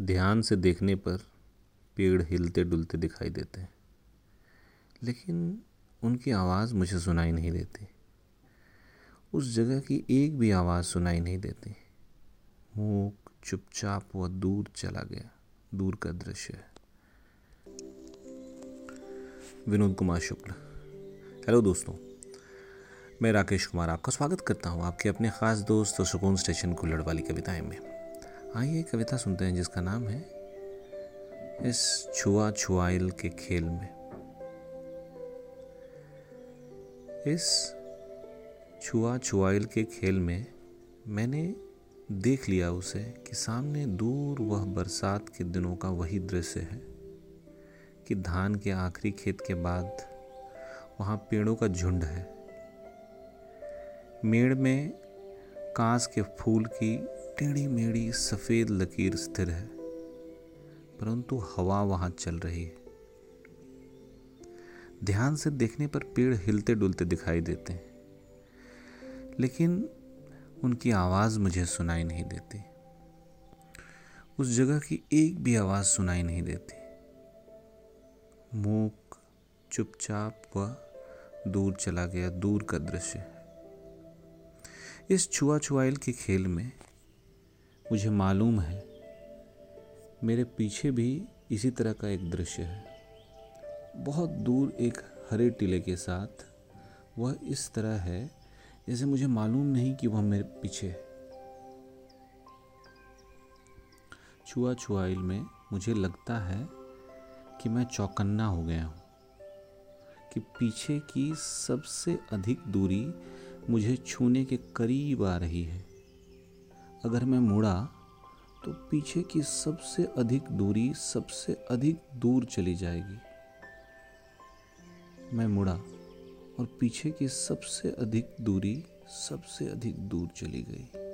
ध्यान से देखने पर पेड़ हिलते डुलते दिखाई देते हैं। लेकिन उनकी आवाज़ मुझे सुनाई नहीं देती। उस जगह की एक भी आवाज़ सुनाई नहीं देती। मूक, चुपचाप वह दूर चला गया। दूर का दृश्य है। विनोद कुमार शुक्ल। हेलो दोस्तों, मैं राकेश कुमार आपका स्वागत करता हूँ आपके अपने ख़ास दोस्त और सुकून स्टेशन कुल्लड़ वाली कविताएँ में। आइए कविता सुनते हैं जिसका नाम है इस छुआ छुआइल के खेल में। इस छुआ छुआइल के खेल में मैंने देख लिया उसे कि सामने दूर वह बरसात के दिनों का वही दृश्य है कि धान के आखिरी खेत के बाद वहाँ पेड़ों का झुंड है। मेड़ में कांस के फूल की टेढ़ी मेढ़ी सफ़ेद लकीर स्थिर है, परंतु हवा वहाँ चल रही है। ध्यान से देखने पर पेड़ हिलते डुलते दिखाई देते हैं, लेकिन उनकी आवाज़ मुझे सुनाई नहीं देती। उस जगह की एक भी आवाज़ सुनाई नहीं देती। मूक, चुपचाप व दूर चला गया, दूर का दृश्य। इस छुआ छुआइल के खेल में मुझे मालूम है। मेरे पीछे भी इसी तरह का एक दृश्य है। बहुत दूर एक हरे टीले के साथ वह इस तरह है जैसे मुझे मालूम नहीं कि वह मेरे पीछे है। छुआ छुआइल में मुझे लगता है कि मैं चौकन्ना हो गया हूँ, कि पीछे की सबसे अधिक दूरी मुझे छूने के करीब आ रही है। अगर मैं मुड़ा तो पीछे की सबसे अधिक दूरी सबसे अधिक दूर चली जाएगी। मैं मुड़ा और पीछे की सबसे अधिक दूरी सबसे अधिक दूर चली गई।